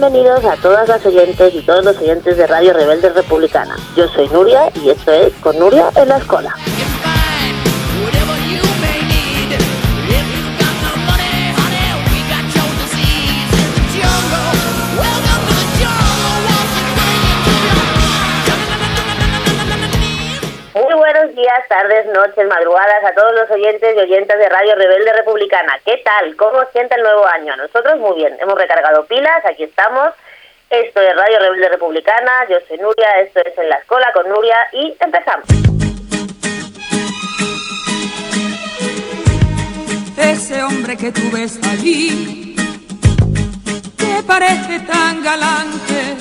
Bienvenidos a todas las oyentes y todos los oyentes de Radio Rebelde Republicana. Yo soy Nuria y esto es Con Nuria en la Escuela. Tardes, noches, madrugadas a todos los oyentes y oyentes de Radio Rebelde Republicana. ¿Qué tal? ¿Cómo sienta el nuevo año? Nosotros muy bien, hemos recargado pilas, aquí estamos. Esto es Radio Rebelde Republicana, yo soy Nuria, esto es En la Escuela con Nuria y empezamos. Ese hombre que tú ves allí, que parece tan galante,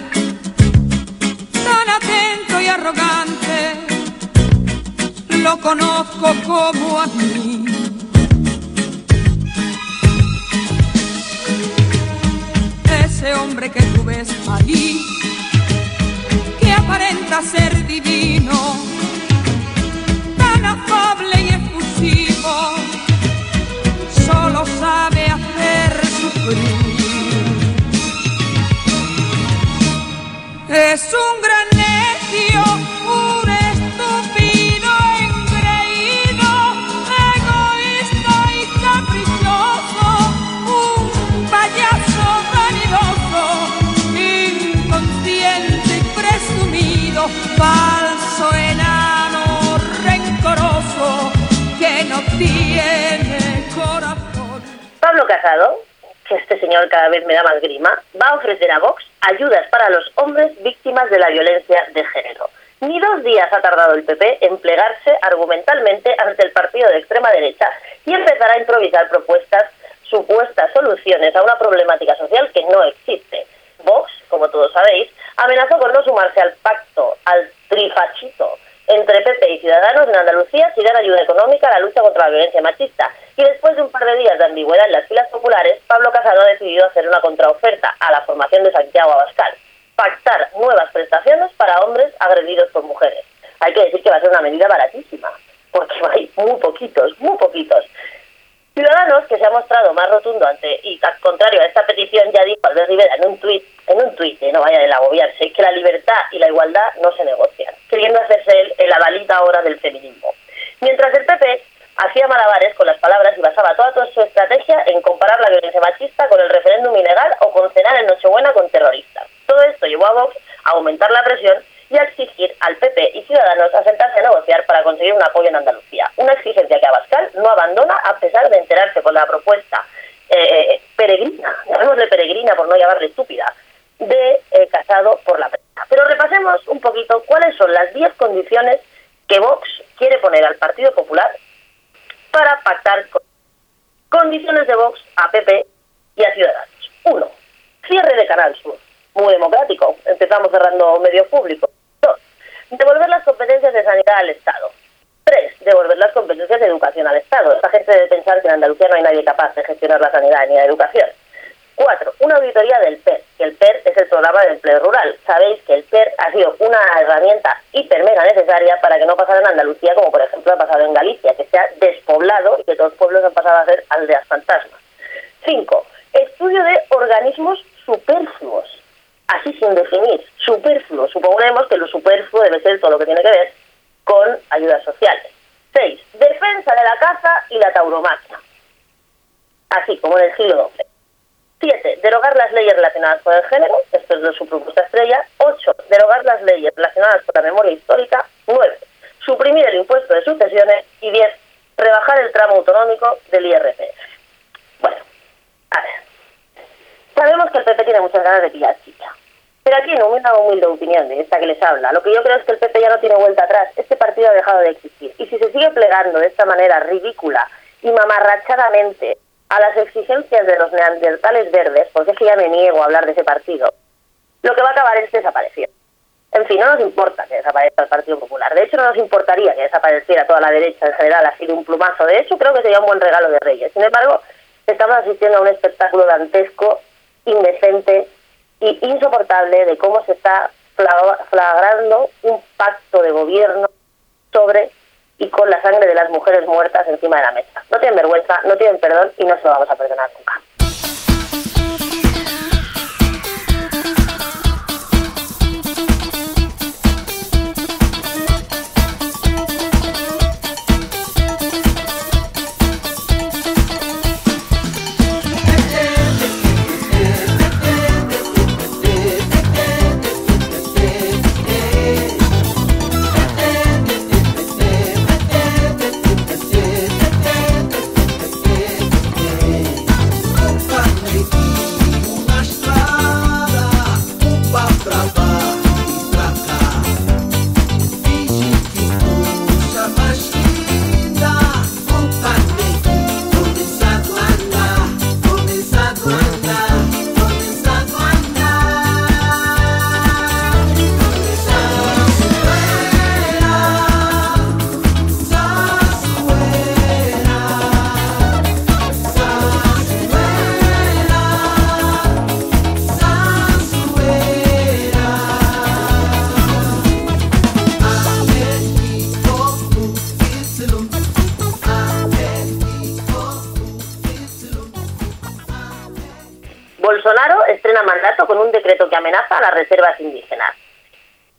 tan atento y arrogante, lo conozco como a mí. Ese hombre que tú ves allí, que aparenta ser divino, tan afable y efusivo, solo sabe hacer sufrir. Es un gran Casado, que este señor cada vez me da más grima, va a ofrecer a Vox ayudas para los hombres víctimas de la violencia de género. Ni dos días ha tardado el PP en plegarse argumentalmente ante el partido de extrema derecha y empezar a improvisar propuestas, supuestas soluciones a una problemática social que no existe. Vox, como todos sabéis, amenazó con no sumarse al pacto, al trifachito entre PP y Ciudadanos en Andalucía si dan ayuda económica a la lucha contra la violencia machista. Y después de un par de días de ambigüedad en las filas populares, Pablo Casado ha decidido hacer una contraoferta a la formación de Santiago Abascal. Pactar nuevas prestaciones para hombres agredidos por mujeres. Hay que decir que va a ser una medida baratísima, porque hay muy poquitos, muy poquitos. Ciudadanos, que se ha mostrado más rotundo ante y al contrario a esta petición, ya dijo Albert Rivera en un tuit, en un tuit, eh, no vaya de agobiarse, que la libertad y la igualdad no se negocian, queriendo hacerse él el avalita ahora del feminismo. Mientras el PP hacía malabares con las palabras y basaba toda, toda su estrategia en comparar la violencia machista con el referéndum ilegal o con cenar en Nochebuena con terroristas. Todo esto llevó a Vox a aumentar la presión y a exigir al PP y Ciudadanos a sentarse a negociar para conseguir un apoyo en Andalucía. Una exigencia que Abascal no abandona a pesar de enterarse con la propuesta eh, peregrina, llamémosle peregrina por no llamarle estúpida, de eh, Casado por la prensa. Pero repasemos un poquito cuáles son las 10 condiciones que Vox quiere poner al Partido Popular para pactar con condiciones de Vox a PP y a Ciudadanos. Uno, cierre de Canal Sur. Muy democrático. Empezamos cerrando medios públicos. Dos, devolver las competencias de sanidad al Estado. Tres, devolver las competencias de educación al Estado. Esta gente debe pensar que en Andalucía no hay nadie capaz de gestionar la sanidad ni la educación. Cuatro, una auditoría del PER, que el PER es el programa de empleo rural. Sabéis que el PER ha sido una herramienta hiper mega necesaria para que no pasara en Andalucía, como por ejemplo ha pasado en Galicia, que se ha despoblado y que todos los pueblos han pasado a ser aldeas fantasmas. Cinco, estudio de organismos superfluos, así sin definir, superfluos. Suponemos que lo superfluo debe ser todo lo que tiene que ver con ayudas sociales. Seis, defensa de la caza y la tauromaquia, así como en el siglo XII. 7. Derogar las leyes relacionadas con el género, esto es de su propuesta estrella. 8. Derogar las leyes relacionadas con la memoria histórica. 9. Suprimir el impuesto de sucesiones. Y 10. Rebajar el tramo autonómico del IRPF. Bueno, a ver. Sabemos que el PP tiene muchas ganas de pillar chicha. Pero aquí en una de esta que les habla, lo que yo creo es que el PP ya no tiene vuelta atrás. Este partido ha dejado de existir. Y si se sigue plegando de esta manera ridícula y mamarrachadamente a las exigencias de los neandertales verdes, porque es que ya me niego a hablar de ese partido, lo que va a acabar es desapareciendo. En fin, no nos importa que desaparezca el Partido Popular. De hecho, no nos importaría que desapareciera toda la derecha en general, así de un plumazo. De hecho, creo que sería un buen regalo de Reyes. Sin embargo, estamos asistiendo a un espectáculo dantesco, indecente y insoportable de cómo se está flagrando un pacto de gobierno sobre y con la sangre de las mujeres muertas encima de la mesa. No tienen vergüenza, no tienen perdón y no se lo vamos a perdonar nunca. Un decreto que amenaza a las reservas indígenas.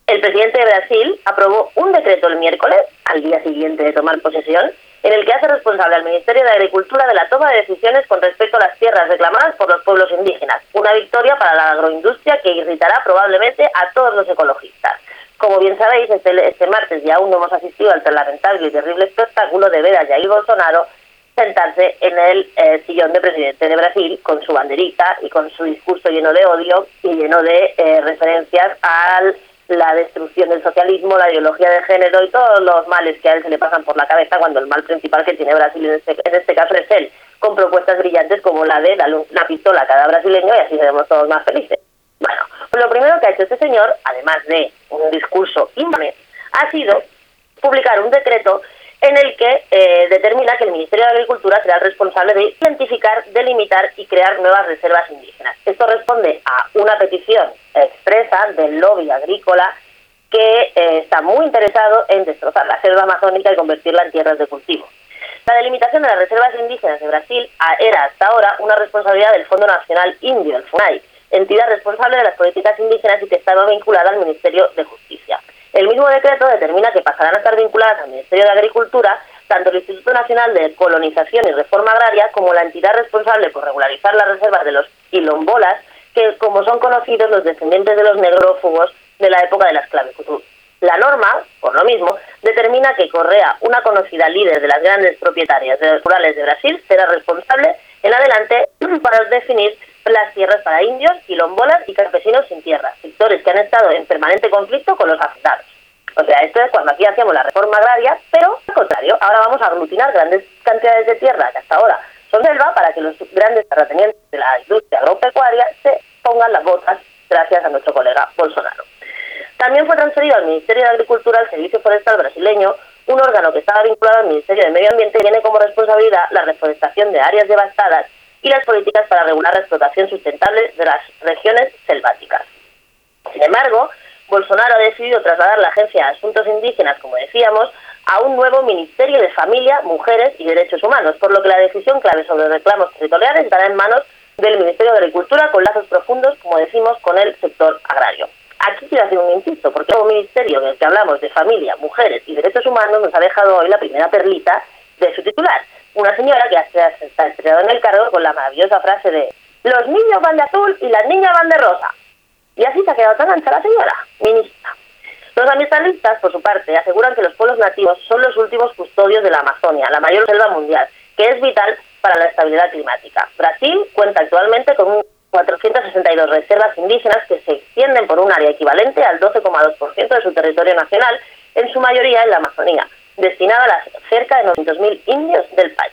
El presidente de Brasil aprobó un decreto el miércoles, al día siguiente de tomar posesión, en el que hace responsable al Ministerio de Agricultura de la toma de decisiones con respecto a las tierras reclamadas por los pueblos indígenas. Una victoria para la agroindustria que irritará probablemente a todos los ecologistas. Como bien sabéis, este, este martes ya aún no hemos asistido al lamentable y terrible espectáculo de ver a Jair Bolsonaro sentarse en el eh, sillón de presidente de Brasil con su banderita y con su discurso lleno de odio y lleno de eh, referencias a la destrucción del socialismo, la ideología de género y todos los males que a él se le pasan por la cabeza cuando el mal principal que tiene Brasil en este, este caso es él, con propuestas brillantes como la de darle una pistola a cada brasileño y así seremos todos más felices. Bueno, pues lo primero que ha hecho este señor, además de un discurso infame, ha sido publicar un decreto en el que eh, determina que el Ministerio de Agricultura será el responsable de identificar, delimitar y crear nuevas reservas indígenas. Esto responde a una petición expresa del lobby agrícola que eh, está muy interesado en destrozar la selva amazónica y convertirla en tierras de cultivo. La delimitación de las reservas indígenas de Brasil era hasta ahora una responsabilidad del Fondo Nacional Indio, el FUNAI, entidad responsable de las políticas indígenas y que estaba vinculada al Ministerio de Justicia. El mismo decreto determina que pasarán a estar vinculadas al Ministerio de Agricultura tanto el Instituto Nacional de Colonización y Reforma Agraria como la entidad responsable por regularizar las reservas de los quilombolas, que como son conocidos los descendientes de los negrófugos de la época de la esclavitud. La norma, por lo mismo, determina que Correa, una conocida líder de las grandes propietarias de los rurales de Brasil, será responsable en adelante para definir las tierras para indios, quilombolas y campesinos sin tierra, sectores que han estado en permanente conflicto con los afectados. O sea, esto es cuando aquí hacíamos la reforma agraria, pero al contrario, ahora vamos a aglutinar grandes cantidades de tierra que hasta ahora son selva para que los grandes terratenientes de la industria agropecuaria se pongan las botas gracias a nuestro colega Bolsonaro. También fue transferido al Ministerio de Agricultura el Servicio Forestal brasileño, un órgano que estaba vinculado al Ministerio de Medio Ambiente y tiene como responsabilidad la reforestación de áreas devastadas y las políticas para regular la explotación sustentable de las regiones selváticas. Sin embargo, Bolsonaro ha decidido trasladar la Agencia de Asuntos Indígenas, como decíamos, a un nuevo Ministerio de Familia, Mujeres y Derechos Humanos, por lo que la decisión clave sobre reclamos territoriales estará en manos del Ministerio de Agricultura con lazos profundos, como decimos, con el sector agrario. Aquí quiero hacer un insisto, porque el ministerio en el que hablamos de familia, mujeres y derechos humanos nos ha dejado hoy la primera perlita de su titular, una señora que se está estrenado en el cargo con la maravillosa frase de los niños van de azul y las niñas van de rosa. Y así se ha quedado tan ancha la señora, ministra. Los ambientalistas, por su parte, aseguran que los pueblos nativos son los últimos custodios de la Amazonia, la mayor selva mundial, que es vital para la estabilidad climática. Brasil cuenta actualmente con 462 reservas indígenas que se extienden por un área equivalente al 12,2% de su territorio nacional, en su mayoría en la Amazonía destinada a las cerca de 900.000 indios del país.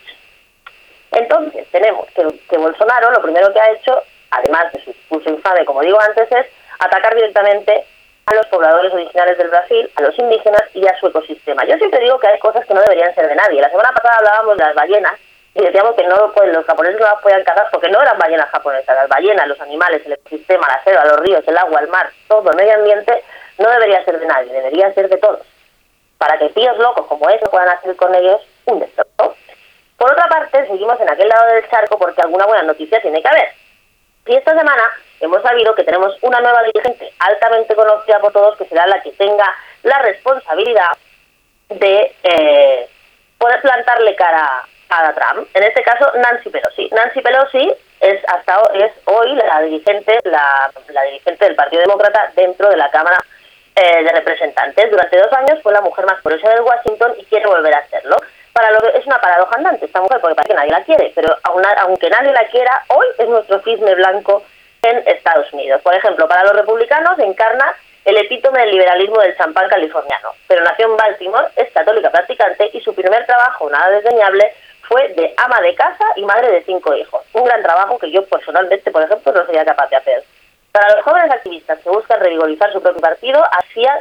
Entonces, tenemos que, que Bolsonaro lo primero que ha hecho, además de su discurso infame, como digo antes, es atacar directamente a los pobladores originales del Brasil, a los indígenas y a su ecosistema. Yo siempre digo que hay cosas que no deberían ser de nadie. La semana pasada hablábamos de las ballenas y decíamos que no pues, los japoneses no las podían cazar porque no eran ballenas japonesas. Las ballenas, los animales, el ecosistema, la selva, los ríos, el agua, el mar, todo el medio ambiente no debería ser de nadie, debería ser de todos para que tíos locos como eso puedan hacer con ellos un destrozo. Por otra parte, seguimos en aquel lado del charco porque alguna buena noticia tiene que haber. Y esta semana hemos sabido que tenemos una nueva dirigente altamente conocida por todos que será la que tenga la responsabilidad de eh, poder plantarle cara a Trump. En este caso, Nancy Pelosi. Nancy Pelosi es hasta es hoy la dirigente, la, la dirigente del Partido Demócrata dentro de la Cámara eh, de representantes. Durante dos años fue la mujer más poderosa de Washington y quiere volver a hacerlo. Para lo que es una paradoja andante esta mujer, porque parece que nadie la quiere, pero aunque nadie la quiera, hoy es nuestro cisne blanco en Estados Unidos. Por ejemplo, para los republicanos encarna el epítome del liberalismo del champán californiano, pero nació en Baltimore, es católica practicante y su primer trabajo, nada desdeñable, fue de ama de casa y madre de cinco hijos. Un gran trabajo que yo personalmente, por ejemplo, no sería capaz de hacer. Para los jóvenes activistas que buscan revigorizar su propio partido, hacía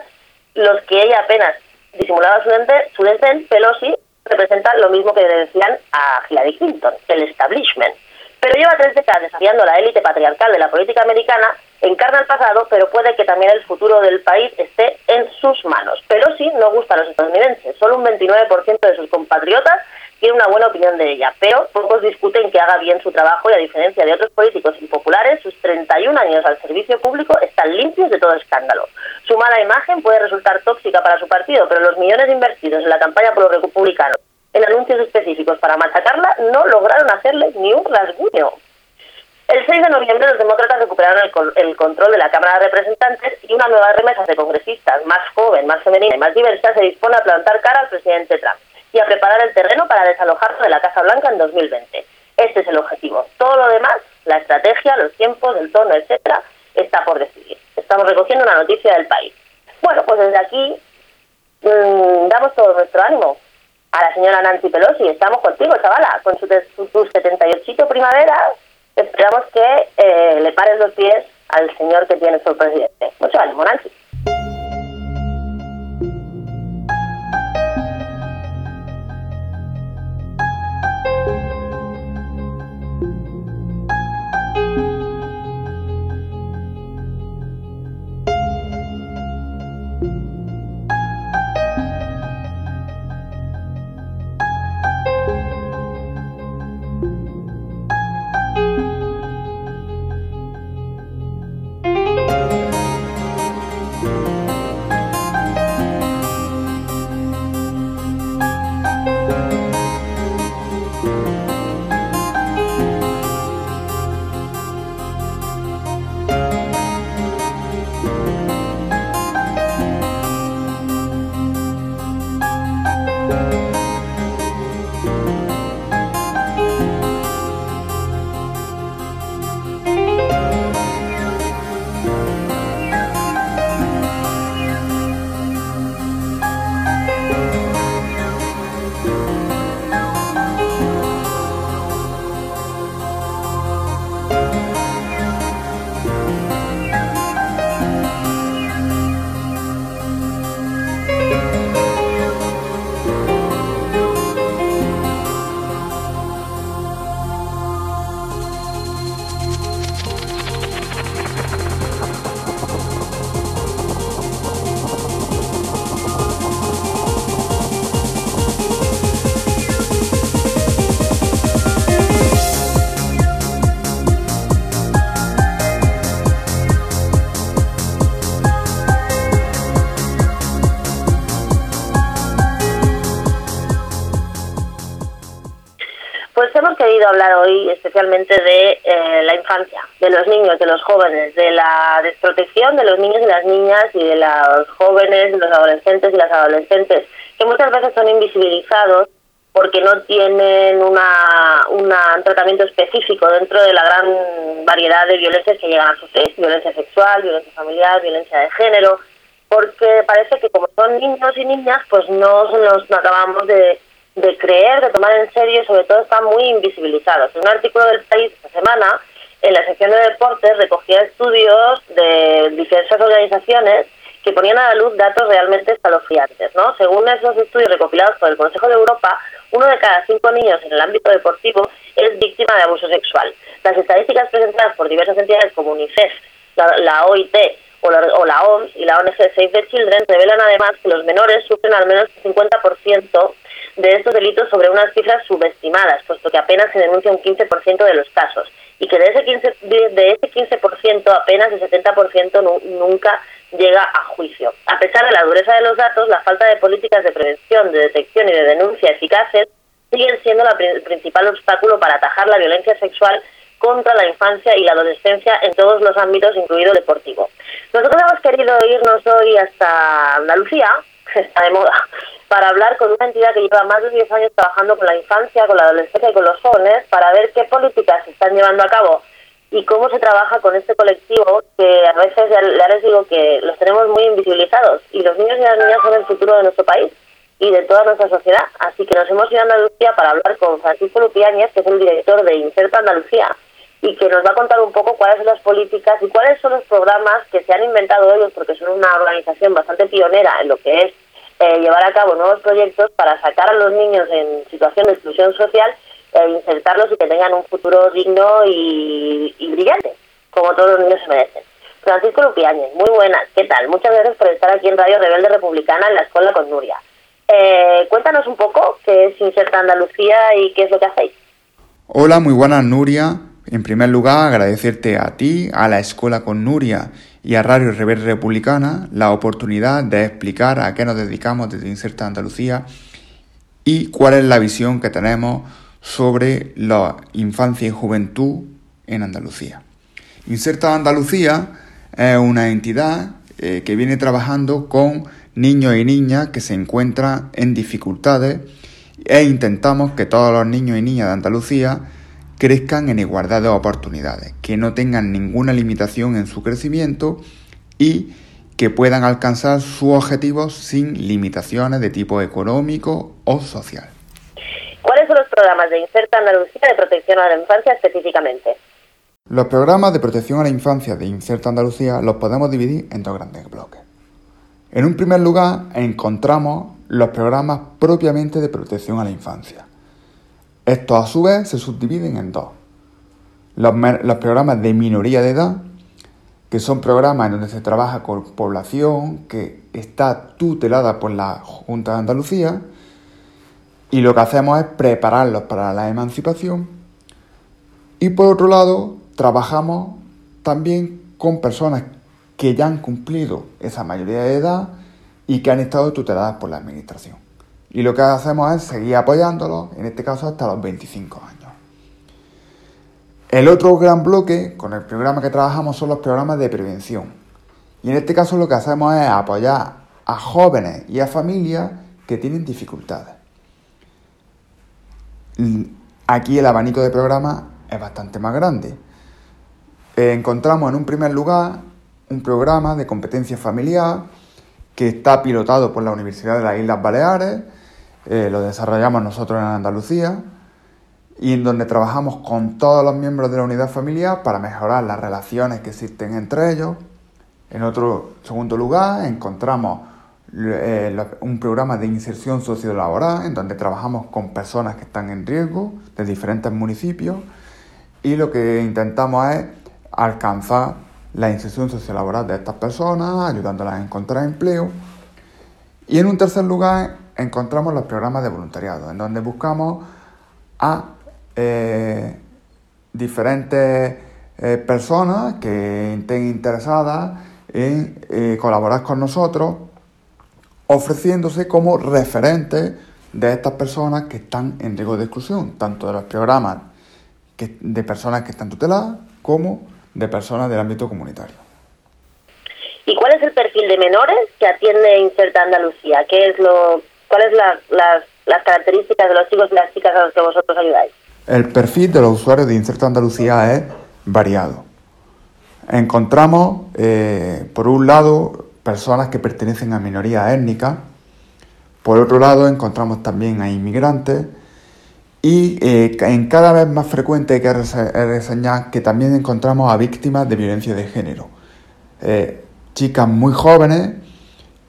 los que ella apenas disimulaba su, dente, desdén, Pelosi representa lo mismo que le decían a Hillary Clinton, el establishment. Pero lleva tres décadas desafiando la élite patriarcal de la política americana, encarna el pasado, pero puede que también el futuro del país esté en sus manos. Pelosi no gusta a los estadounidenses, solo un 29% de sus compatriotas tiene una buena opinión de ella, pero pocos discuten que haga bien su trabajo y a diferencia de otros políticos impopulares, sus 31 años al servicio público están limpios de todo escándalo. Su mala imagen puede resultar tóxica para su partido, pero los millones invertidos en la campaña por los republicanos en anuncios específicos para machacarla no lograron hacerle ni un rasguño. El 6 de noviembre los demócratas recuperaron el, control de la Cámara de Representantes y una nueva remesa de congresistas más joven, más femenina y más diversa se dispone a plantar cara al presidente Trump y a preparar el terreno para desalojarlo de la Casa Blanca en 2020. Este es el objetivo. Todo lo demás, la estrategia, los tiempos, el tono, etcétera, está por decidir. Estamos recogiendo una noticia del país. Bueno, pues desde aquí mmm, damos todo nuestro ánimo a la señora Nancy Pelosi. Estamos contigo, chavala, con su, su, su 78 primavera esperamos que eh, le pares los pies al señor que tiene su presidente. Mucho ánimo, Nancy. Hablar hoy especialmente de eh, la infancia, de los niños, de los jóvenes, de la desprotección de los niños y las niñas y de los jóvenes, los adolescentes y las adolescentes, que muchas veces son invisibilizados porque no tienen una, un tratamiento específico dentro de la gran variedad de violencias que llegan a sufrir, violencia sexual, violencia familiar, violencia de género, porque parece que como son niños y niñas, pues no nos acabamos de de creer, de tomar en serio y sobre todo están muy invisibilizados. En un artículo del país esta semana, en la sección de deportes, recogía estudios de diversas organizaciones que ponían a la luz datos realmente escalofriantes. ¿no? Según esos estudios recopilados por el Consejo de Europa, uno de cada cinco niños en el ámbito deportivo es víctima de abuso sexual. Las estadísticas presentadas por diversas entidades como UNICEF, la, OIT o la, o la OMS y la ONG Save the Children revelan además que los menores sufren al menos el 50% de estos delitos sobre unas cifras subestimadas, puesto que apenas se denuncia un 15% de los casos y que de ese 15%, de ese 15% apenas el 70% nunca llega a juicio. A pesar de la dureza de los datos, la falta de políticas de prevención, de detección y de denuncia eficaces siguen siendo el principal obstáculo para atajar la violencia sexual contra la infancia y la adolescencia en todos los ámbitos, incluido deportivo. Nosotros hemos querido irnos hoy hasta Andalucía, que está de moda, para hablar con una entidad que lleva más de 10 años trabajando con la infancia, con la adolescencia y con los jóvenes, para ver qué políticas se están llevando a cabo y cómo se trabaja con este colectivo que a veces ya, les digo que los tenemos muy invisibilizados y los niños y las niñas son el futuro de nuestro país y de toda nuestra sociedad. Así que nos hemos ido a Andalucía para hablar con Francisco Lupiáñez, que es el director de Inserta Andalucía, y que nos va a contar un poco cuáles son las políticas y cuáles son los programas que se han inventado ellos, porque son una organización bastante pionera en lo que es eh, llevar a cabo nuevos proyectos para sacar a los niños en situación de exclusión social e insertarlos y que tengan un futuro digno y, brillante, como todos los niños se merecen. Francisco Lupiáñez, muy buenas, ¿qué tal? Muchas gracias por estar aquí en Radio Rebelde Republicana en la Escuela con Nuria. Eh, cuéntanos un poco qué es Inserta Andalucía y qué es lo que hacéis. Hola, muy buenas Nuria. En primer lugar, agradecerte a ti, a la Escuela con Nuria y a Radio Rebelde Republicana la oportunidad de explicar a qué nos dedicamos desde Inserta Andalucía y cuál es la visión que tenemos sobre la infancia y juventud en Andalucía. Inserta Andalucía es una entidad eh, que viene trabajando con niños y niñas que se encuentran en dificultades e intentamos que todos los niños y niñas de Andalucía crezcan en igualdad de oportunidades, que no tengan ninguna limitación en su crecimiento y que puedan alcanzar sus objetivos sin limitaciones de tipo económico o social. ¿Cuáles son los programas de Inserta Andalucía de protección a la infancia específicamente? Los programas de protección a la infancia de Inserta Andalucía los podemos dividir en dos grandes bloques. En un primer lugar encontramos los programas propiamente de protección a la infancia. Estos a su vez se subdividen en dos. Los, los programas de minoría de edad, que son programas en donde se trabaja con población que está tutelada por la Junta de Andalucía, y lo que hacemos es prepararlos para la emancipación. Y por otro lado, trabajamos también con personas que ya han cumplido esa mayoría de edad y que han estado tuteladas por la administración. Y lo que hacemos es seguir apoyándolos, en este caso hasta los 25 años. El otro gran bloque con el programa que trabajamos son los programas de prevención. Y en este caso lo que hacemos es apoyar a jóvenes y a familias que tienen dificultades. Aquí el abanico de programas es bastante más grande. Eh, encontramos en un primer lugar un programa de competencia familiar que está pilotado por la Universidad de las Islas Baleares, eh, lo desarrollamos nosotros en Andalucía, y en donde trabajamos con todos los miembros de la unidad familiar para mejorar las relaciones que existen entre ellos. En otro segundo lugar, encontramos eh, un programa de inserción sociolaboral en donde trabajamos con personas que están en riesgo de diferentes municipios y lo que intentamos es alcanzar la inserción sociolaboral de estas personas, ayudándolas a encontrar empleo. Y en un tercer lugar encontramos los programas de voluntariado, en donde buscamos a eh, diferentes eh, personas que estén interesadas en eh, colaborar con nosotros, ofreciéndose como referentes de estas personas que están en riesgo de exclusión, tanto de los programas de personas que están tuteladas como de personas del ámbito comunitario. ¿Y cuál es el perfil de menores que atiende Inserta Andalucía? ¿Qué es lo, ¿Cuáles son las, características de los chicos y las chicas a los que vosotros ayudáis? El perfil de los usuarios de Inserta Andalucía es variado. Encontramos, eh, por un lado, personas que pertenecen a minorías étnicas, por otro lado, encontramos también a inmigrantes, y eh, en cada vez más frecuente hay que reseñar que también encontramos a víctimas de violencia de género. Eh, chicas muy jóvenes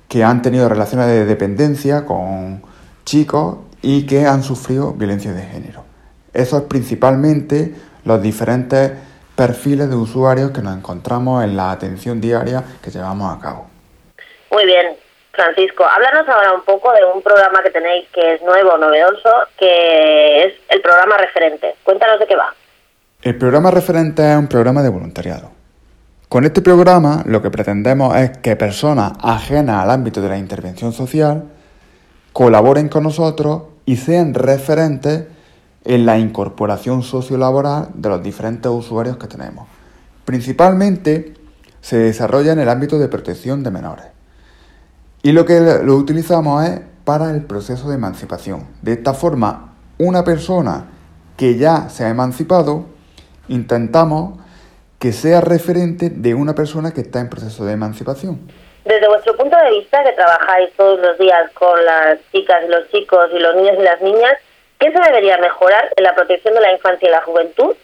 que han tenido relaciones de dependencia con chicos y que han sufrido violencia de género. Esos principalmente los diferentes perfiles de usuarios que nos encontramos en la atención diaria que llevamos a cabo. Muy bien, Francisco, háblanos ahora un poco de un programa que tenéis que es nuevo, novedoso, que es el programa referente. Cuéntanos de qué va. El programa referente es un programa de voluntariado. Con este programa lo que pretendemos es que personas ajenas al ámbito de la intervención social colaboren con nosotros y sean referentes en la incorporación sociolaboral de los diferentes usuarios que tenemos. Principalmente se desarrolla en el ámbito de protección de menores. Y lo que lo utilizamos es para el proceso de emancipación. De esta forma, una persona que ya se ha emancipado, intentamos que sea referente de una persona que está en proceso de emancipación. Desde vuestro punto de vista, que trabajáis todos los días con las chicas y los chicos y los niños y las niñas, ¿qué se debería mejorar en la protección de la infancia y la juventud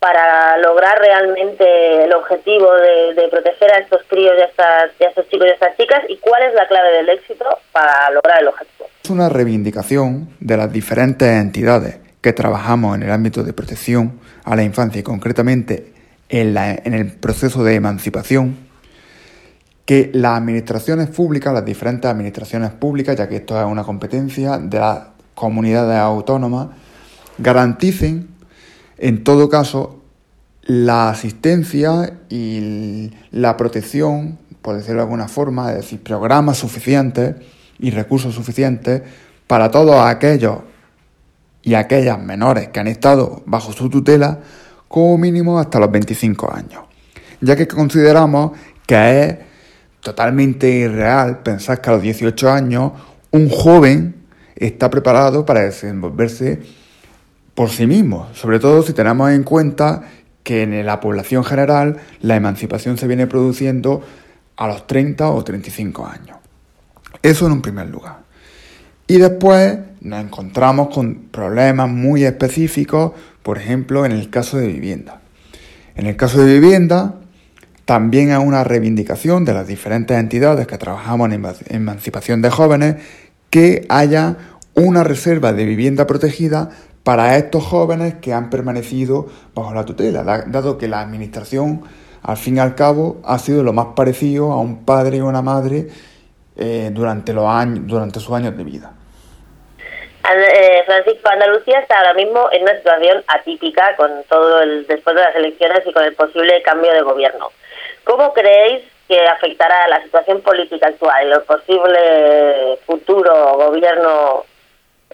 para lograr realmente el objetivo de, proteger a estos críos y a, estas, estos chicos y a estas chicas y cuál es la clave del éxito para lograr el objetivo. Es una reivindicación de las diferentes entidades que trabajamos en el ámbito de protección a la infancia y concretamente en, la, en el proceso de emancipación que las administraciones públicas, las diferentes administraciones públicas, ya que esto es una competencia de las comunidades autónomas, garanticen en todo caso la asistencia y la protección, por decirlo de alguna forma, es decir, programas suficientes y recursos suficientes para todos aquellos y aquellas menores que han estado bajo su tutela como mínimo hasta los 25 años, ya que consideramos que es totalmente irreal pensar que a los 18 años un joven está preparado para desenvolverse por sí mismo, sobre todo si tenemos en cuenta que en la población general la emancipación se viene produciendo a los 30 o 35 años. Eso en un primer lugar. Y después nos encontramos con problemas muy específicos, por ejemplo, en el caso de vivienda. En el caso de vivienda, también hay una reivindicación de las diferentes entidades que trabajamos en emancipación de jóvenes que haya una reserva de vivienda protegida para estos jóvenes que han permanecido bajo la tutela, dado que la administración, al fin y al cabo, ha sido lo más parecido a un padre o una madre eh, durante, los años, durante sus años de vida. Eh, Francisco, Andalucía está ahora mismo en una situación atípica con todo el después de las elecciones y con el posible cambio de gobierno. ¿Cómo creéis que afectará la situación política actual y el posible futuro gobierno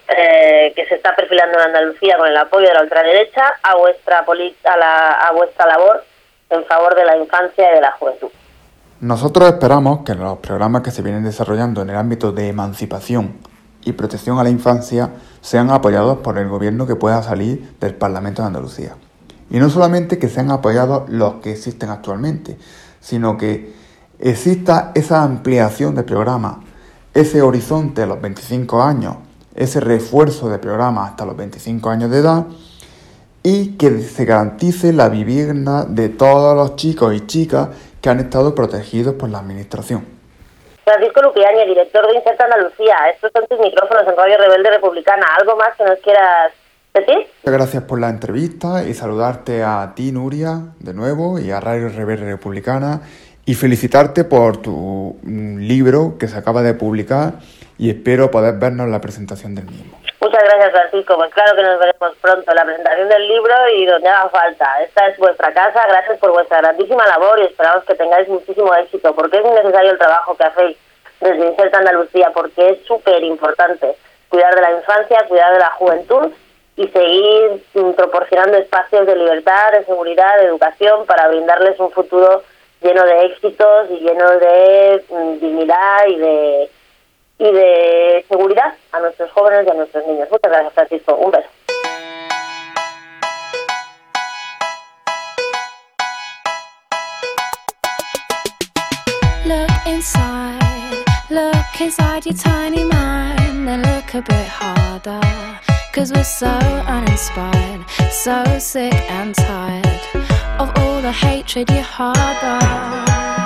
eh, que se está perfilando en Andalucía con el apoyo de la ultraderecha a vuestra, a, la, a vuestra labor en favor de la infancia y de la juventud. Nosotros esperamos que los programas que se vienen desarrollando en el ámbito de emancipación y protección a la infancia sean apoyados por el gobierno que pueda salir del Parlamento de Andalucía. Y no solamente que sean apoyados los que existen actualmente, sino que exista esa ampliación de programa, ese horizonte a los 25 años ese refuerzo de programa hasta los 25 años de edad y que se garantice la vivienda de todos los chicos y chicas que han estado protegidos por la Administración. Francisco Lupiani, director de Inserta Andalucía, estos son tus micrófonos en Radio Rebelde Republicana. ¿Algo más que nos quieras decir? Muchas gracias por la entrevista y saludarte a ti, Nuria, de nuevo, y a Radio Rebelde Republicana, y felicitarte por tu mm, libro que se acaba de publicar y espero poder vernos en la presentación del mismo. Muchas gracias, Francisco. Pues claro que nos veremos pronto en la presentación del libro y donde haga falta. Esta es vuestra casa. Gracias por vuestra grandísima labor y esperamos que tengáis muchísimo éxito porque es necesario el trabajo que hacéis desde Inserta Andalucía porque es súper importante cuidar de la infancia, cuidar de la juventud y seguir proporcionando espacios de libertad, de seguridad, de educación para brindarles un futuro lleno de éxitos y lleno de mm, dignidad y de y de seguridad a nuestros jóvenes y a nuestros niños. Muchas gracias, Francisco. Un beso. Look inside, look inside your tiny mind, then look a bit harder. Cause we're so uninspired, so sick and tired of all the hatred you harbor.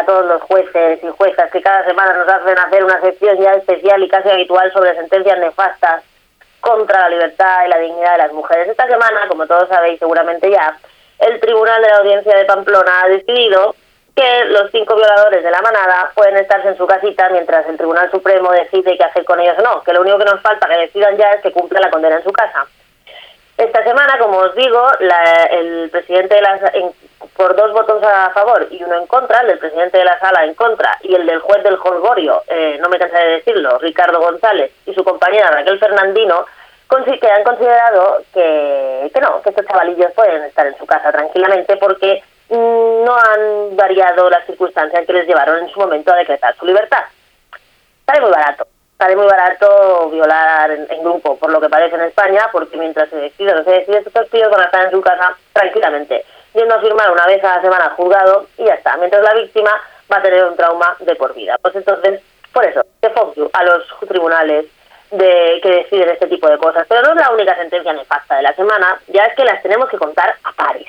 Para todos los jueces y juezas que cada semana nos hacen hacer una sección ya especial y casi habitual sobre sentencias nefastas contra la libertad y la dignidad de las mujeres. Esta semana, como todos sabéis seguramente ya, el Tribunal de la Audiencia de Pamplona ha decidido que los cinco violadores de la manada pueden estarse en su casita mientras el Tribunal Supremo decide qué hacer con ellos o no, que lo único que nos falta que decidan ya es que cumplan la condena en su casa. Esta semana, como os digo, el presidente de la, por dos votos a favor y uno en contra, el del presidente de la sala en contra y el del juez del Holgorio, eh, no me cansaré de decirlo, Ricardo González y su compañera Raquel Fernandino, que han considerado que, que no, que estos chavalillos pueden estar en su casa tranquilamente porque mm, no han variado las circunstancias que les llevaron en su momento a decretar su libertad. Sale muy barato. sale muy barato violar en, grupo, por lo que parece en España, porque mientras se decide o no se decide, estos tíos van a estar en su casa tranquilamente, yendo a firmar una vez a la semana juzgado y ya está, mientras la víctima va a tener un trauma de por vida. Pues entonces, por eso, de fuck a los tribunales de que deciden este tipo de cosas. Pero no es la única sentencia nefasta de la semana, ya es que las tenemos que contar a pares.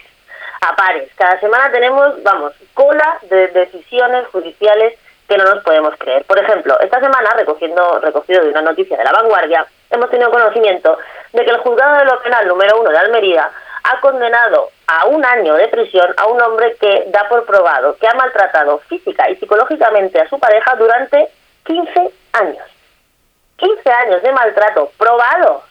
A pares. Cada semana tenemos, vamos, cola de decisiones judiciales que no nos podemos creer. Por ejemplo, esta semana, recogiendo, recogido de una noticia de la vanguardia, hemos tenido conocimiento de que el juzgado de lo penal número uno de Almería ha condenado a un año de prisión a un hombre que da por probado que ha maltratado física y psicológicamente a su pareja durante 15 años. 15 años de maltrato probado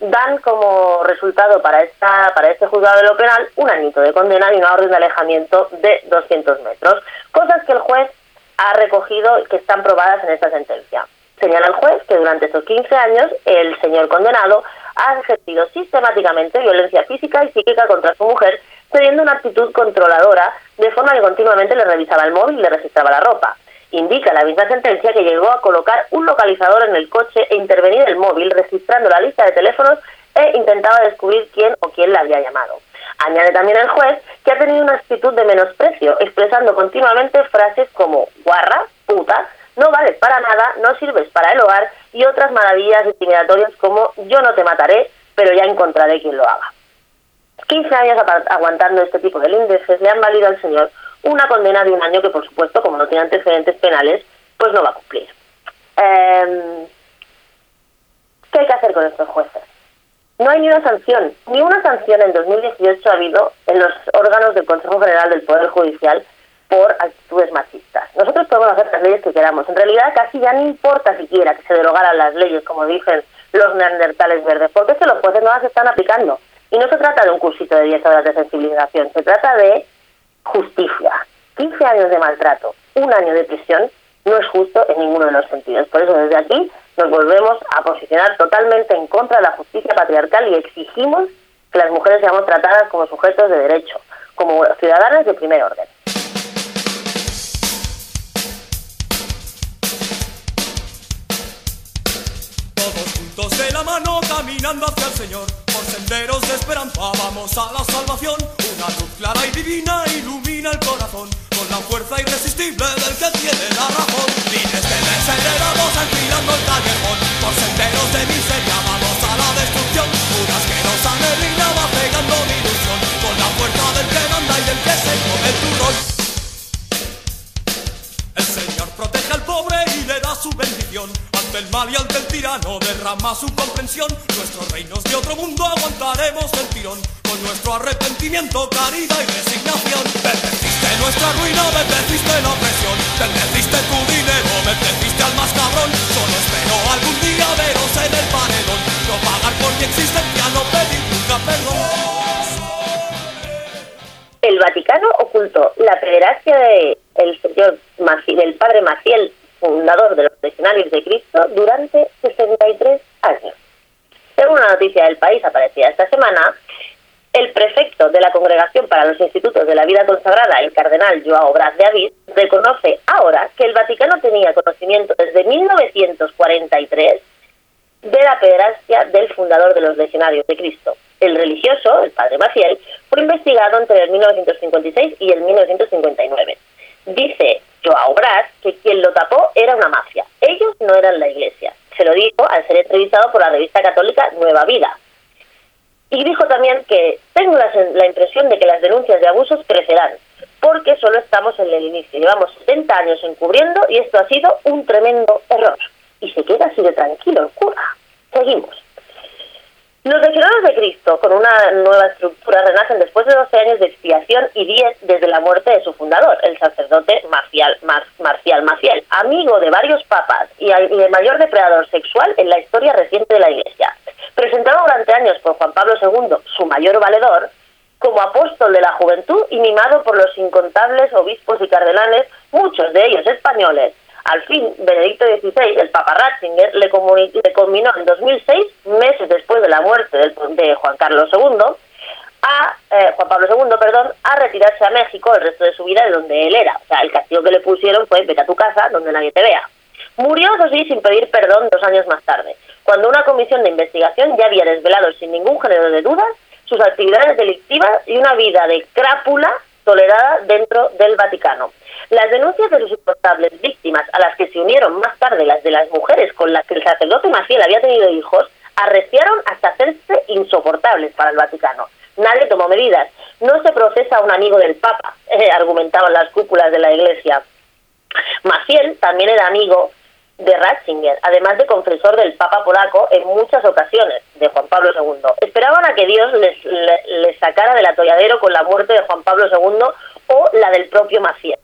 dan como resultado para esta para este juzgado de lo penal un añito de condena y una orden de alejamiento de 200 metros, cosas que el juez ha recogido que están probadas en esta sentencia. Señala el juez que durante estos 15 años el señor condenado ha ejercido sistemáticamente violencia física y psíquica contra su mujer, teniendo una actitud controladora, de forma que continuamente le revisaba el móvil y le registraba la ropa. Indica la misma sentencia que llegó a colocar un localizador en el coche e intervenir el móvil, registrando la lista de teléfonos e intentaba descubrir quién o quién la había llamado. Añade también el juez que ha tenido una actitud de menosprecio, expresando continuamente frases como guarra, puta, no vales para nada, no sirves para el hogar y otras maravillas intimidatorias como yo no te mataré, pero ya encontraré quien lo haga. 15 años aguantando este tipo de índices le han valido al señor una condena de un año que, por supuesto, como no tiene antecedentes penales, pues no va a cumplir. Em, ¿Qué hay que hacer con estos jueces? No hay ni una sanción, ni una sanción en 2018 ha habido en los órganos del Consejo General del Poder Judicial por actitudes machistas. Nosotros podemos hacer las leyes que queramos. En realidad casi ya no importa siquiera que se derogaran las leyes, como dicen los neandertales verdes, porque es que los jueces no las están aplicando. Y no se trata de un cursito de 10 horas de sensibilización, se trata de justicia. 15 años de maltrato, un año de prisión, no es justo en ninguno de los sentidos. Por eso desde aquí nos volvemos a posicionar totalmente en contra de la justicia patriarcal y exigimos que las mujeres seamos tratadas como sujetos de derecho, como ciudadanas de primer orden. Juntos de la mano caminando hacia el Señor, por senderos de esperanza vamos a la salvación. Una luz clara y divina ilumina el corazón con la fuerza irresistible del que tiene la razón. De desenredamos enfilando derrama su comprensión. Nuestros reinos de otro mundo aguantaremos el tirón. Con nuestro arrepentimiento, caridad y resignación. Bendeciste nuestra ruina, bendeciste la opresión. Bendeciste tu dinero, bendeciste al más cabrón. Solo espero algún día veros en el paredón. No pagar por mi existencia, no pedir nunca perdón. El Vaticano ocultó la pederastia de el señor Maciel, el padre Maciel, fundador de los Legionarios de Cristo, durante 63 años. Según una noticia del país aparecida esta semana, el prefecto de la Congregación para los Institutos de la Vida Consagrada, el cardenal Joao Braz de Avis, reconoce ahora que el Vaticano tenía conocimiento desde 1943 de la pederastia del fundador de los Legionarios de Cristo. El religioso, el padre Maciel, fue investigado entre el 1956 y el 1959. Dice Joao Brás que quien lo tapó era una mafia. Ellos no eran la iglesia. Se lo dijo al ser entrevistado por la revista católica Nueva Vida. Y dijo también que tengo la, la impresión de que las denuncias de abusos crecerán, porque solo estamos en el inicio. Llevamos 70 años encubriendo y esto ha sido un tremendo error. Y se queda así de tranquilo el cura. Seguimos. Legionarios de Cristo, con una nueva estructura, renacen después de 12 años de expiación y 10 desde la muerte de su fundador, el sacerdote Marcial, Marcial Maciel, amigo de varios papas y el mayor depredador sexual en la historia reciente de la Iglesia. Presentado durante años por Juan Pablo II, su mayor valedor, como apóstol de la juventud y mimado por los incontables obispos y cardenales, muchos de ellos españoles, al fin, Benedicto XVI, el Papa Ratzinger, le, le combinó en 2006, meses después de la muerte de Juan Carlos II, a eh, Juan Pablo II, perdón, a retirarse a México el resto de su vida de donde él era. O sea, el castigo que le pusieron fue vete a tu casa donde nadie te vea. Murió, eso sí, sin pedir perdón dos años más tarde, cuando una comisión de investigación ya había desvelado sin ningún género de dudas sus actividades delictivas y una vida de crápula tolerada dentro del Vaticano. Las denuncias de sus insoportables víctimas, a las que se unieron más tarde las de las mujeres con las que el sacerdote Maciel había tenido hijos, arreciaron hasta hacerse insoportables para el Vaticano. Nadie tomó medidas. No se procesa a un amigo del Papa, eh, argumentaban las cúpulas de la Iglesia. Maciel también era amigo de Ratzinger, además de confesor del Papa polaco en muchas ocasiones, de Juan Pablo II. Esperaban a que Dios les, les, sacara del atolladero con la muerte de Juan Pablo II o la del propio Maciel.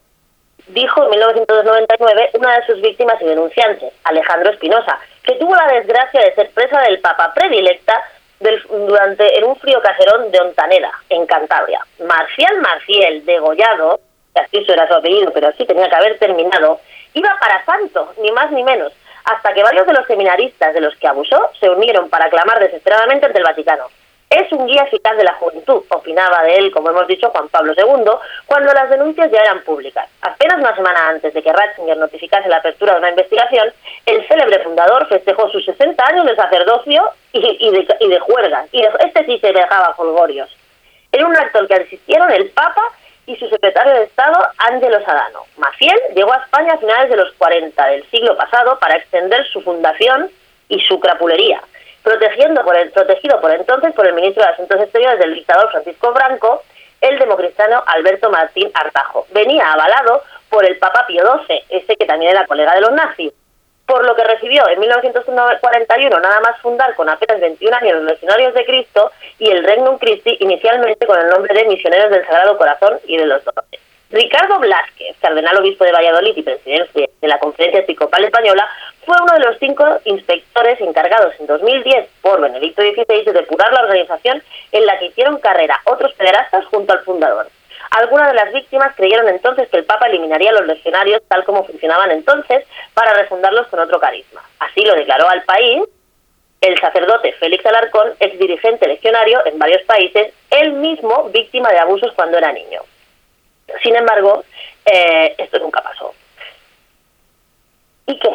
Dijo en 1999 una de sus víctimas y denunciantes, Alejandro Espinosa, que tuvo la desgracia de ser presa del Papa predilecta del, durante en un frío caserón de Ontaneda, en Cantabria. Marcial Marciel, degollado, así era su apellido, pero así tenía que haber terminado, iba para santo, ni más ni menos, hasta que varios de los seminaristas de los que abusó se unieron para clamar desesperadamente ante el Vaticano. Es un guía eficaz de la juventud, opinaba de él, como hemos dicho, Juan Pablo II, cuando las denuncias ya eran públicas. Apenas una semana antes de que Ratzinger notificase la apertura de una investigación, el célebre fundador festejó sus 60 años de sacerdocio y, de, y de juerga. Y este sí se dejaba folgorios. En un acto al que asistieron el Papa y su secretario de Estado, Ángelo Sadano. Maciel llegó a España a finales de los 40 del siglo pasado para extender su fundación y su crapulería, protegiendo por el, protegido por entonces por el ministro de Asuntos Exteriores del dictador Francisco Franco, el democristiano Alberto Martín Artajo. Venía avalado por el Papa Pío XII, ese que también era colega de los nazis por lo que recibió en 1941 nada más fundar con apenas 21 años los Legionarios de Cristo y el Regnum Christi inicialmente con el nombre de Misioneros del Sagrado Corazón y de los Doce. Ricardo Blasquez, cardenal obispo de Valladolid y presidente de la Conferencia Episcopal Española, fue uno de los cinco inspectores encargados en 2010 por Benedicto XVI de depurar la organización en la que hicieron carrera otros federastas junto al fundador. Algunas de las víctimas creyeron entonces que el Papa eliminaría a los legionarios tal como funcionaban entonces para refundarlos con otro carisma. Así lo declaró al país el sacerdote Félix Alarcón, ex dirigente legionario en varios países, él mismo víctima de abusos cuando era niño. Sin embargo, eh, esto nunca pasó. ¿Y qué?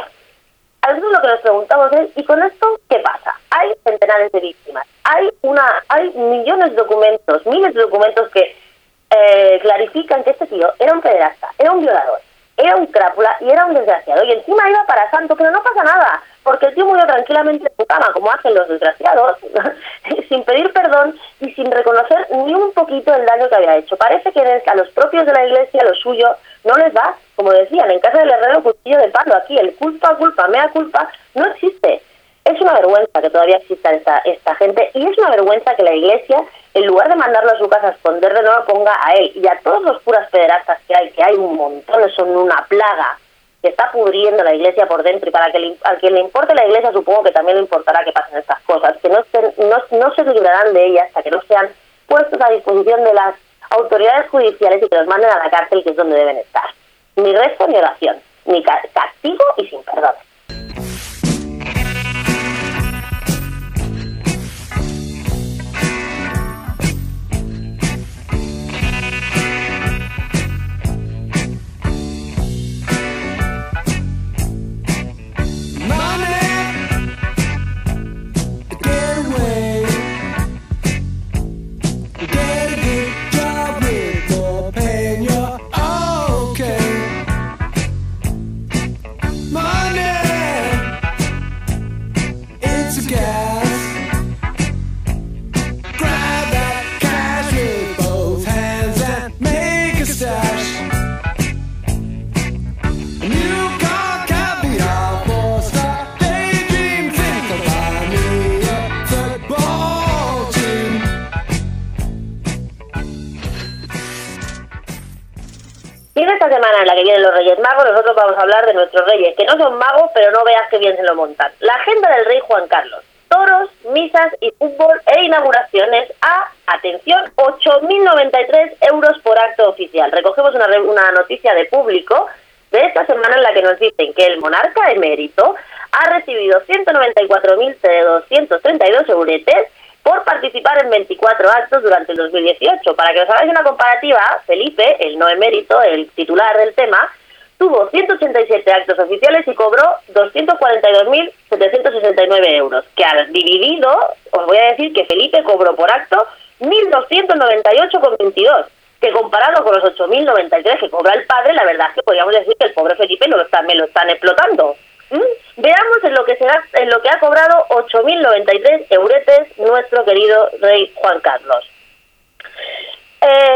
A veces lo que nos preguntamos es, ¿y con esto qué pasa? Hay centenares de víctimas, hay una, hay millones de documentos, miles de documentos que eh, clarifican que este tío era un pederasta, era un violador, era un crápula y era un desgraciado. Y encima iba para santo, pero no pasa nada, porque el tío murió tranquilamente en su cama, como hacen los desgraciados, sin pedir perdón y sin reconocer ni un poquito el daño que había hecho. Parece que a los propios de la iglesia lo suyo no les da, como decían, en casa del herrero cuchillo de palo, aquí el culpa, culpa, mea culpa, no existe. Es una vergüenza que todavía exista esta, esta gente y es una vergüenza que la iglesia, en lugar de mandarlo a su casa a esconder de nuevo, ponga a él y a todos los curas pederastas que hay, que hay un montón, son una plaga que está pudriendo la iglesia por dentro y para que a quien le importe la iglesia supongo que también le importará que pasen estas cosas, que no, no, no se librarán de ellas hasta que no sean puestos a disposición de las autoridades judiciales y que los manden a la cárcel, que es donde deben estar. Ni resto ni oración, ni castigo y sin perdón. Nosotros vamos a hablar de nuestros reyes, que no son magos, pero no veas que bien se lo montan. La agenda del rey Juan Carlos. Toros, misas y fútbol e inauguraciones a, atención, 8.093 euros por acto oficial. Recogemos una, una noticia de público de esta semana en la que nos dicen que el monarca emérito ha recibido 194.232 euretes por participar en 24 actos durante el 2018. Para que os hagáis una comparativa, Felipe, el no emérito, el titular del tema, tuvo 187 actos oficiales y cobró 242.769 euros, que al dividido, os voy a decir que Felipe cobró por acto 1.298,22, que comparado con los 8.093 que cobra el padre, la verdad es que podríamos decir que el pobre Felipe lo está, me lo están explotando. Veamos en lo que será, en lo que ha cobrado 8.093 euretes nuestro querido rey Juan Carlos.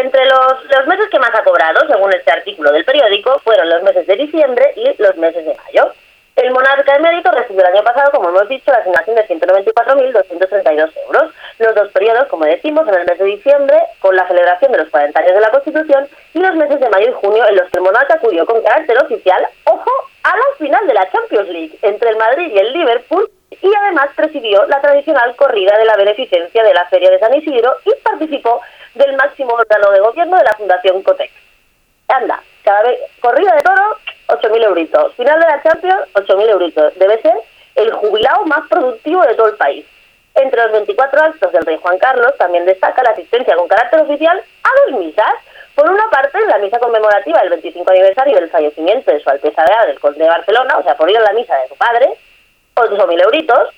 Entre los, los meses que más ha cobrado, según este artículo del periódico, fueron los meses de diciembre y los meses de mayo. El monarca emérito recibió el año pasado, como hemos dicho, la asignación de 194.232 euros. Los dos periodos, como decimos, en el mes de diciembre, con la celebración de los 40 años de la Constitución, y los meses de mayo y junio, en los que el monarca acudió con carácter oficial, ojo, a la final de la Champions League entre el Madrid y el Liverpool, y además presidió la tradicional corrida de la beneficencia de la Feria de San Isidro y participó del máximo órgano de gobierno de la Fundación Cotec. Anda, cada vez, corrida de toro, 8.000 euritos. Final de la Champions, 8.000 euritos. Debe ser el jubilado más productivo de todo el país. Entre los 24 actos del rey Juan Carlos también destaca la asistencia con carácter oficial a dos misas. Por una parte, la misa conmemorativa del 25 aniversario del fallecimiento de su Alteza Real, del Conde de Barcelona, o sea, por ir a la misa de su padre, 8.000 euritos.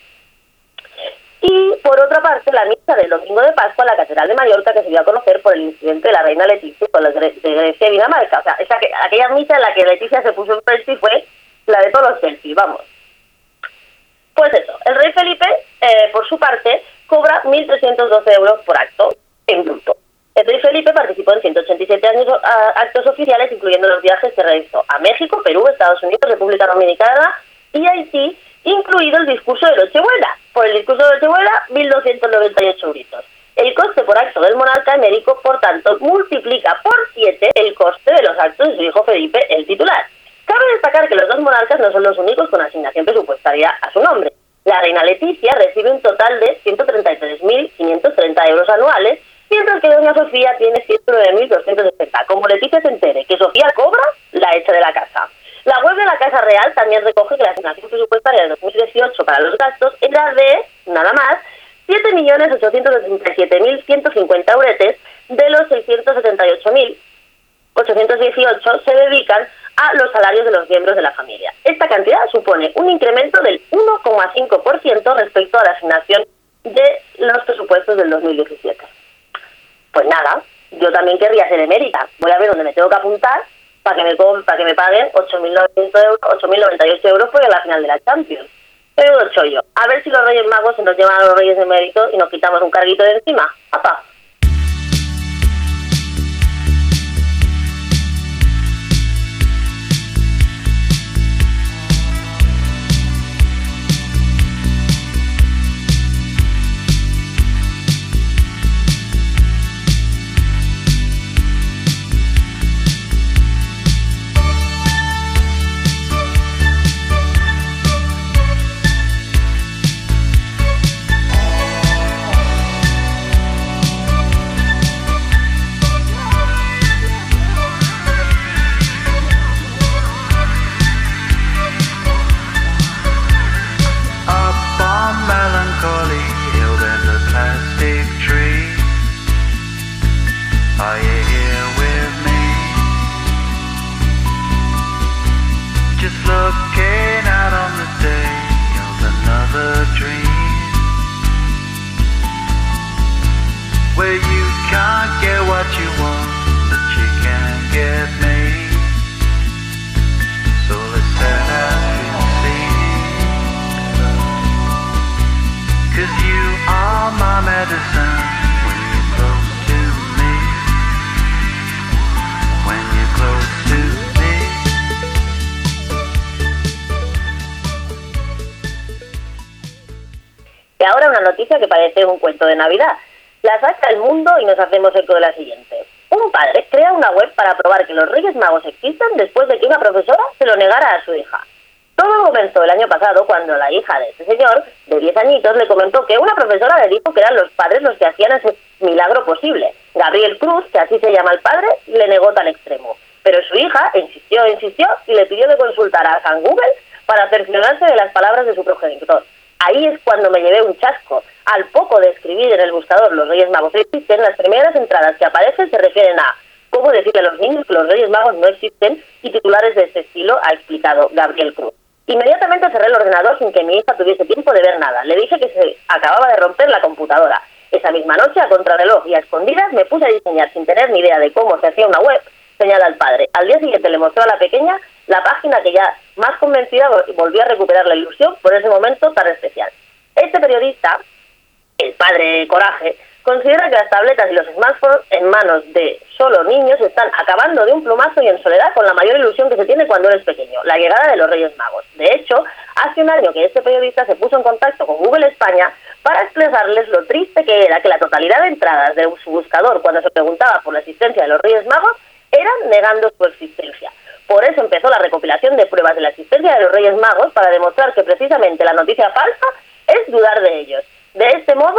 Y por otra parte, la misa del domingo de Pascua en la Catedral de Mallorca, que se dio a conocer por el incidente de la reina Leticia con los de Grecia y Dinamarca. O sea, esa, aquella misa en la que Leticia se puso en y fue la de todos los selfies, vamos. Pues eso, el rey Felipe, eh, por su parte, cobra 1.312 euros por acto en bruto. El rey Felipe participó en 187 años, actos oficiales, incluyendo los viajes que realizó a México, Perú, Estados Unidos, República Dominicana y Haití, incluido el discurso de Nochebuena. Por el discurso de Nochebuena, 1.298 euritos. El coste por acto del monarca emérico, por tanto, multiplica por 7 el coste de los actos de su hijo Felipe, el titular. Cabe destacar que los dos monarcas no son los únicos con asignación presupuestaria a su nombre. La reina Leticia recibe un total de 133.530 euros anuales, mientras que doña Sofía tiene 109.260. Como Leticia se entere que Sofía cobra, la echa de la casa. La web de la Casa Real también recoge que la asignación presupuestaria de 2018 para los gastos era de, nada más, 7.867.150 euretes, de los 678.818 se dedican a los salarios de los miembros de la familia. Esta cantidad supone un incremento del 1,5% respecto a la asignación de los presupuestos del 2017. Pues nada, yo también querría ser emérita. Voy a ver dónde me tengo que apuntar para que me para que me paguen 8.900 euros, 8.098 euros por la final de la Champions. Pero chollo. A ver si los Reyes Magos se nos llevan a los Reyes de Mérito y nos quitamos un carguito de encima. ¡Apa! Parece un cuento de Navidad. La saca el mundo y nos hacemos eco de la siguiente. Un padre crea una web para probar que los Reyes Magos existen después de que una profesora se lo negara a su hija. Todo comenzó el año pasado cuando la hija de ese señor, de 10 añitos, le comentó que una profesora le dijo que eran los padres los que hacían ese milagro posible. Gabriel Cruz, que así se llama el padre, le negó tal extremo. Pero su hija insistió, insistió y le pidió que consultara a San Google para cerciorarse de las palabras de su progenitor. Ahí es cuando me llevé un chasco. Al poco de escribir en el buscador Los Reyes Magos existen, las primeras entradas que aparecen se refieren a cómo decirle a los niños que los Reyes Magos no existen y titulares de este estilo, ha explicado Gabriel Cruz. Inmediatamente cerré el ordenador sin que mi hija tuviese tiempo de ver nada. Le dije que se acababa de romper la computadora. Esa misma noche, a contrarreloj y a escondidas, me puse a diseñar sin tener ni idea de cómo se hacía una web, señala al padre. Al día siguiente le mostró a la pequeña la página que ya más convencida volvió a recuperar la ilusión por ese momento tan especial. Este periodista, el padre Coraje, considera que las tabletas y los smartphones en manos de solo niños están acabando de un plumazo y en soledad con la mayor ilusión que se tiene cuando eres pequeño, la llegada de los Reyes Magos. De hecho, hace un año que este periodista se puso en contacto con Google España para expresarles lo triste que era que la totalidad de entradas de su buscador cuando se preguntaba por la existencia de los Reyes Magos eran negando su existencia. Por eso empezó la recopilación de pruebas de la existencia de los Reyes Magos para demostrar que precisamente la noticia falsa es dudar de ellos. De este modo,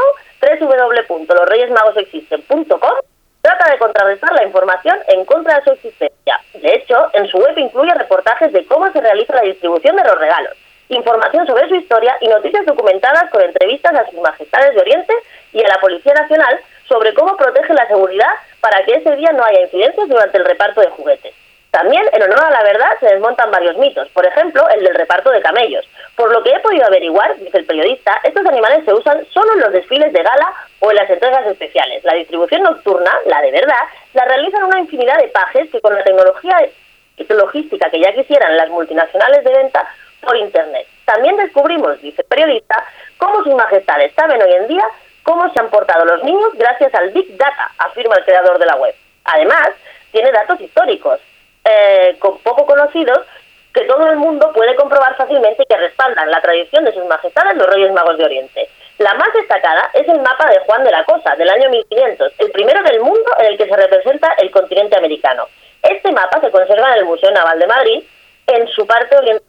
www.losreyesmagosexisten.com trata de contrarrestar la información en contra de su existencia. De hecho, en su web incluye reportajes de cómo se realiza la distribución de los regalos, información sobre su historia y noticias documentadas con entrevistas a sus majestades de Oriente y a la Policía Nacional sobre cómo protege la seguridad para que ese día no haya incidencias durante el reparto de juguetes. También, en honor a la verdad, se desmontan varios mitos, por ejemplo, el del reparto de camellos. Por lo que he podido averiguar, dice el periodista, estos animales se usan solo en los desfiles de gala o en las entregas especiales. La distribución nocturna, la de verdad, la realizan una infinidad de pajes que con la tecnología logística que ya quisieran las multinacionales de venta por Internet. También descubrimos, dice el periodista, cómo sus majestades saben hoy en día cómo se han portado los niños gracias al Big Data, afirma el creador de la web. Además, tiene datos históricos. Eh, poco conocidos que todo el mundo puede comprobar fácilmente que respaldan la tradición de sus majestades los Reyes Magos de Oriente. La más destacada es el mapa de Juan de la Cosa, del año 1500, el primero del mundo en el que se representa el continente americano. Este mapa se conserva en el Museo Naval de Madrid,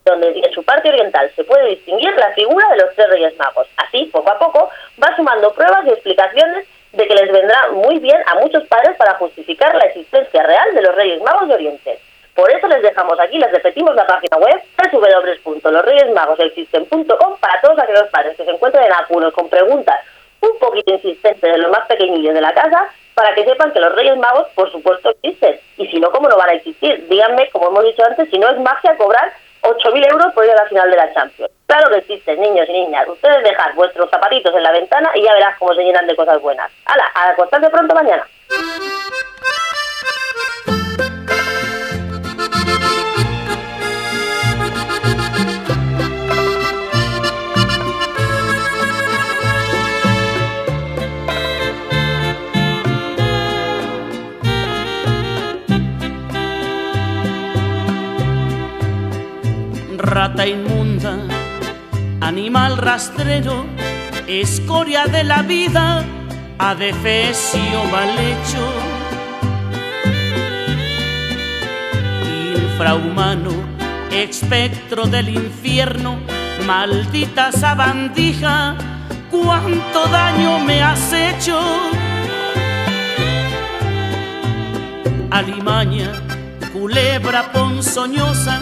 donde en su parte oriental se puede distinguir la figura de los tres Reyes Magos. Así, poco a poco, va sumando pruebas y explicaciones de que les vendrá muy bien a muchos padres para justificar la existencia real de los Reyes Magos de Oriente. Por eso les dejamos aquí, les repetimos la página web www.losreyesmagosexisten.com para todos aquellos padres que se encuentren en apuros con preguntas un poquito insistentes de los más pequeñillos de la casa para que sepan que los Reyes Magos, por supuesto, existen. Y si no, ¿cómo no van a existir? Díganme, como hemos dicho antes, si no es magia cobrar 8.000 euros por ir a la final de la Champions. Claro que existen, niños y niñas. Ustedes dejan vuestros zapatitos en la ventana y ya verás cómo se llenan de cosas buenas. ¡Hala! A acostarse pronto mañana. Rata inmunda, animal rastrero, escoria de la vida, adefesio mal hecho, infrahumano, espectro del infierno, maldita sabandija, cuánto daño me has hecho. Alimaña, culebra ponzoñosa,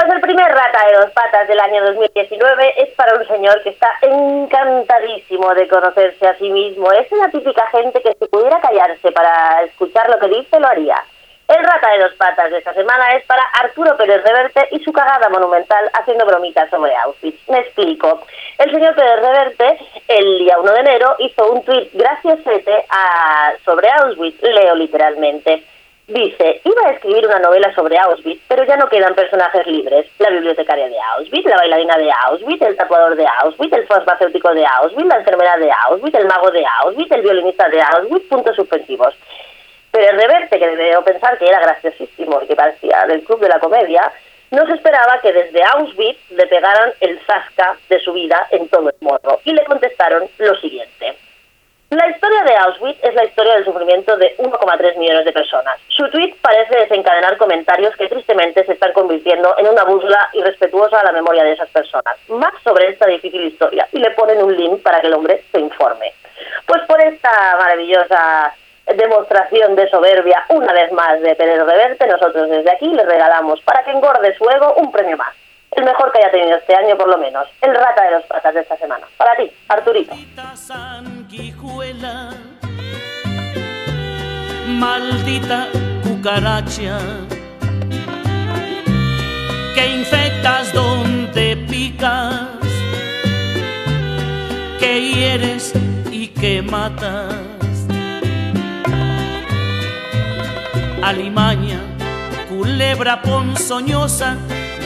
Pues el primer rata de dos patas del año 2019 es para un señor que está encantadísimo de conocerse a sí mismo. Es una típica gente que si pudiera callarse para escuchar lo que dice, lo haría. El rata de dos patas de esta semana es para Arturo Pérez Reverte y su cagada monumental haciendo bromitas sobre Auschwitz. Me explico. El señor Pérez Reverte, el día 1 de enero, hizo un tuit graciosete a, sobre Auschwitz, leo literalmente. Dice, iba a escribir una novela sobre Auschwitz, pero ya no quedan personajes libres. La bibliotecaria de Auschwitz, la bailarina de Auschwitz, el tatuador de Auschwitz, el farmacéutico de Auschwitz, la enfermera de Auschwitz, el mago de Auschwitz, el violinista de Auschwitz, puntos suspensivos. Pero el reverte, que debió pensar que era graciosísimo y que parecía del club de la comedia, no se esperaba que desde Auschwitz le pegaran el zasca de su vida en todo el morro. Y le contestaron lo siguiente. La historia de Auschwitz es la historia del sufrimiento de 1,3 millones de personas. Su tweet parece desencadenar comentarios que tristemente se están convirtiendo en una burla irrespetuosa a la memoria de esas personas. Más sobre esta difícil historia y le ponen un link para que el hombre se informe. Pues por esta maravillosa demostración de soberbia, una vez más de Pérez Reverte, nosotros desde aquí le regalamos para que engorde su ego un premio más. El mejor que haya tenido este año, por lo menos. El rata de los patas de esta semana. Para ti, Arturito. Maldita cucaracha que infectas donde picas, que hieres y que matas. Alimaña, culebra ponzoñosa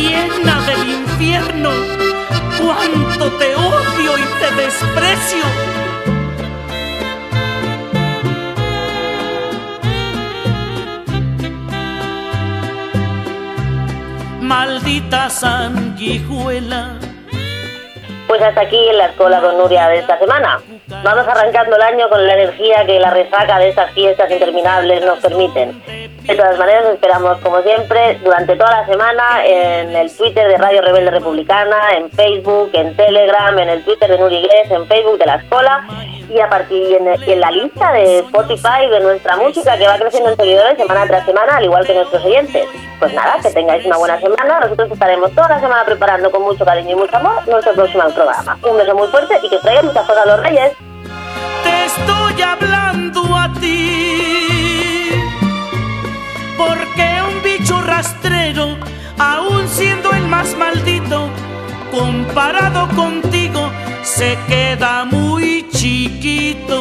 Llena del infierno, cuánto te odio y te desprecio. Maldita sanguijuela. Pues hasta aquí en la escuela con Nuria de esta semana. Vamos arrancando el año con la energía que la resaca de estas fiestas interminables nos permiten. De todas maneras, esperamos, como siempre, durante toda la semana en el Twitter de Radio Rebelde Republicana, en Facebook, en Telegram, en el Twitter de Nuri Iglesias, en Facebook de La Escola y a partir en, la lista de Spotify de nuestra música que va creciendo en seguidores semana tras semana, al igual que nuestros oyentes. Pues nada, que tengáis una buena semana. Nosotros estaremos toda la semana preparando con mucho cariño y mucho amor nuestro próximo programa. Un beso muy fuerte y que os traigan muchas cosas a los reyes. Te estoy hablando a ti porque un bicho rastrero, aún siendo el más maldito, comparado contigo, se queda muy chiquito.